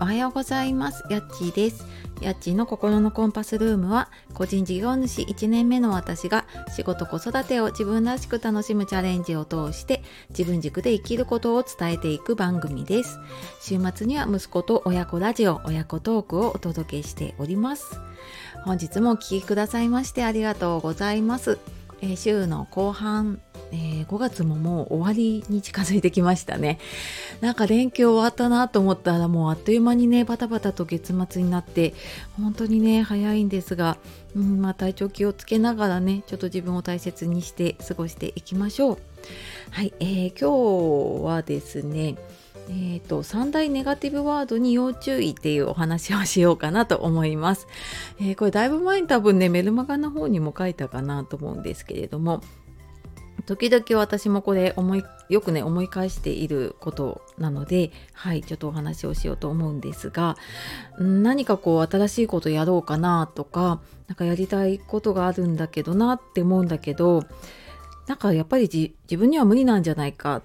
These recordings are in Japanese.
おはようございます。やっちーです。やっちーの心のコンパスルームは個人事業主1年目の私が仕事子育てを自分らしく楽しむチャレンジを通して自分軸で生きることを伝えていく番組です。週末には息子と親子ラジオ親子トークをお届けしております。本日もお聴きくださいましてありがとうございます、えー、週の後半えー、5月ももう終わりに近づいてきましたねなんか連休終わったなと思ったらもうあっという間にねバタバタと月末になって本当にね早いんですが、うんまあ、体調気をつけながらねちょっと自分を大切にして過ごしていきましょうはい、えー、今日はですねえーと、三大ネガティブワードに要注意っていうお話をしようかなと思います。えー、これだいぶ前に多分ねメルマガの方にも書いたかなと思うんですけれども時々私もこれ思いよくね思い返していることなのではいちょっとお話をしようと思うんですが何かこう新しいことやろうかなとか何かやりたいことがあるんだけどなって思うんだけどなんかやっぱり自分には無理なんじゃないかっ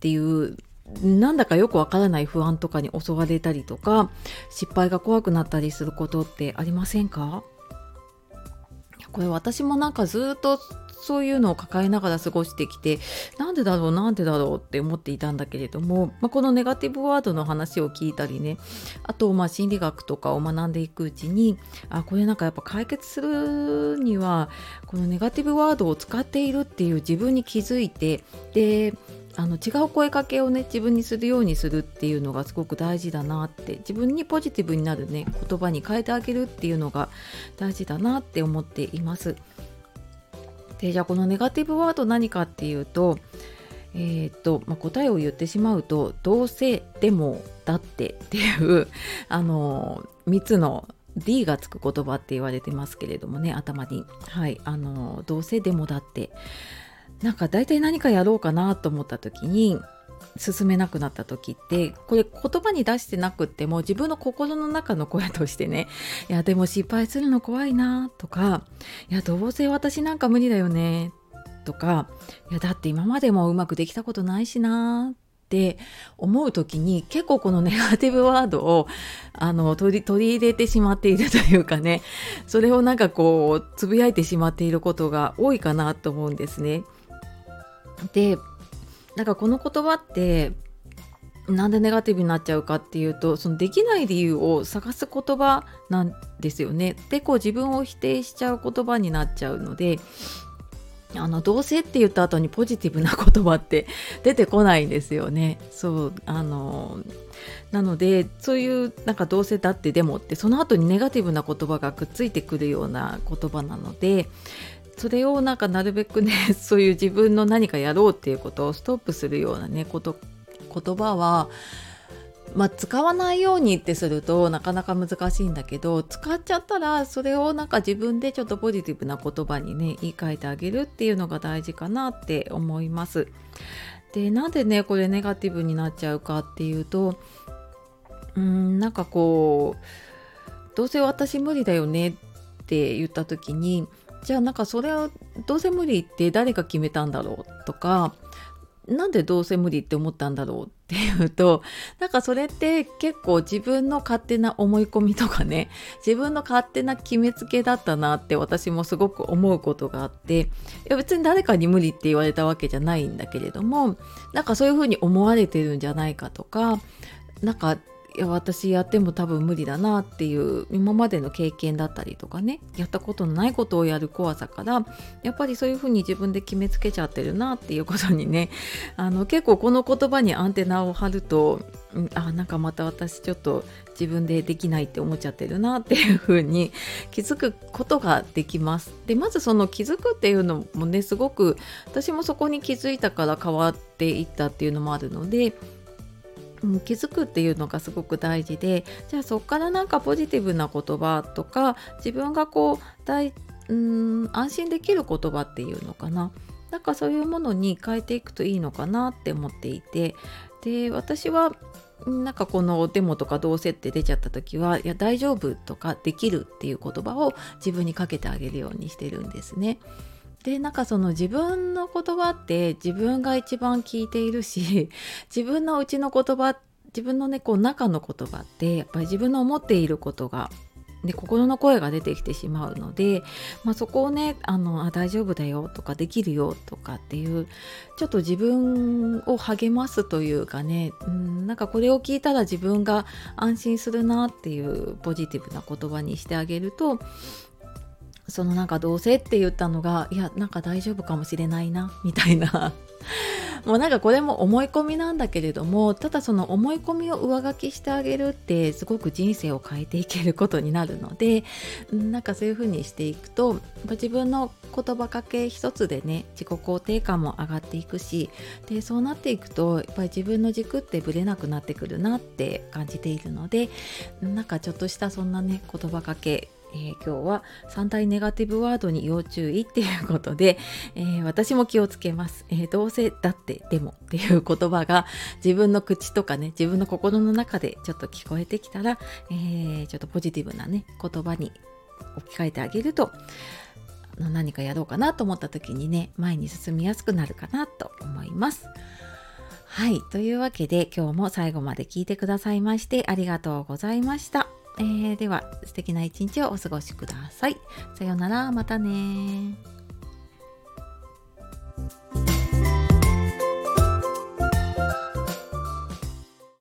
ていうなんだかよくわからない不安とかに襲われたりとか失敗が怖くなったりすることってありませんか？これ私もなんかずっとそういうのを抱えながら過ごしてきてなんでだろうなんでだろうって思っていたんだけれども、まあ、このネガティブワードの話を聞いたりねあとまあ心理学とかを学んでいくうちにあこれなんかやっぱ解決するにはこのネガティブワードを使っているっていう自分に気づいてであの違う声かけをね自分にするようにするっていうのがすごく大事だなって自分にポジティブになるね言葉に変えてあげるっていうのが大事だなって思っています。でじゃあこのネガティブワード何かっていうと,、えーとまあ、答えを言ってしまうと「どうせでもだって」っていう あの3つの D がつく言葉って言われてますけれどもね頭にはいあのどうせでもだってなんか大体何かやろうかなと思った時に進めなくなった時ってこれ言葉に出してなくっても自分の心の中の声としてねいやでも失敗するの怖いなとかいやどうせ私なんか無理だよねとかいやだって今までもうまくできたことないしなって思う時に結構このネガティブワードをあの取り入れてしまっているというかねそれをなんかこうつぶやいてしまっていることが多いかなと思うんですね。でなんかこの言葉ってなんでネガティブになっちゃうかっていうとそのできない理由を探す言葉なんですよね。でこう自分を否定しちゃう言葉になっちゃうのであのどうせって言った後にポジティブな言葉って 出てこないんですよね。そうあのなのでそういうなんかどうせだってでもってその後にネガティブな言葉がくっついてくるような言葉なのでそれをなんかなるべくね そういう自分の何かやろうっていうことをストップするようなねこと言葉はまあ、使わないようにってするとなかなか難しいんだけど使っちゃったらそれをなんか自分でちょっとポジティブな言葉にね言い換えてあげるっていうのが大事かなって思います。でなんでねこれネガティブになっちゃうかっていうとうんなんかこうどうせ私無理だよねって言った時にじゃあなんかそれをどうせ無理って誰が決めたんだろうとかなんでどうせ無理って思ったんだろうっていうと なんかそれって結構自分の勝手な思い込みとかね 自分の勝手な決めつけだったなって私もすごく思うことがあっていや別に誰かに無理って言われたわけじゃないんだけれどもなんかそういうふうに思われてるんじゃないかとかなんかいや私やっても多分無理だなっていう今までの経験だったりとかねやったことのないことをやる怖さからやっぱりそういうふうに自分で決めつけちゃってるなっていうことにね あの結構この言葉にアンテナを張ると、あなんかまた私ちょっと自分でできないって思っちゃってるなっていうふうに 気づくことができます。でまずその気づくっていうのもねすごく私もそこに気づいたから変わっていったっていうのもあるのでうん、気づくっていうのがすごく大事でじゃあそこからなんかポジティブな言葉とか自分がこう大うん安心できる言葉っていうのかななんかそういうものに変えていくといいのかなって思っていてで私はなんかこのデモとかどうせって出ちゃった時はいや大丈夫とかできるっていう言葉を自分にかけてあげるようにしてるんですね。でなんかその自分の言葉って自分が一番聞いているし 自分のうちの言葉自分のねこう中の言葉ってやっぱり自分の思っていることがで心の声が出てきてしまうので、まあ、そこをねあのあ大丈夫だよとかできるよとかっていうちょっと自分を励ますというかね、うん、なんかこれを聞いたら自分が安心するなっていうポジティブな言葉にしてあげるとそのなんかどうせって言ったのがいやなんか大丈夫かもしれないなみたいな。もうなんかこれも思い込みなんだけれどもただその思い込みを上書きしてあげるってすごく人生を変えていけることになるのでなんかそういう風にしていくと自分の言葉かけ一つでね自己肯定感も上がっていくしでそうなっていくとやっぱり自分の軸ってぶれなくなってくるなって感じているのでなんかちょっとしたそんなね言葉かけえー、今日は3大ネガティブワードに要注意っていうことで、えー、私も気をつけます、えー、どうせだってでもっていう言葉が自分の口とかね自分の心の中でちょっと聞こえてきたら、えちょっとポジティブなね言葉に置き換えてあげると何かやろうかなと思った時にね前に進みやすくなるかなと思います。はい。というわけで今日も最後まで聞いてくださいましてありがとうございました。えー、では素敵な一日をお過ごしください。さようなら、またね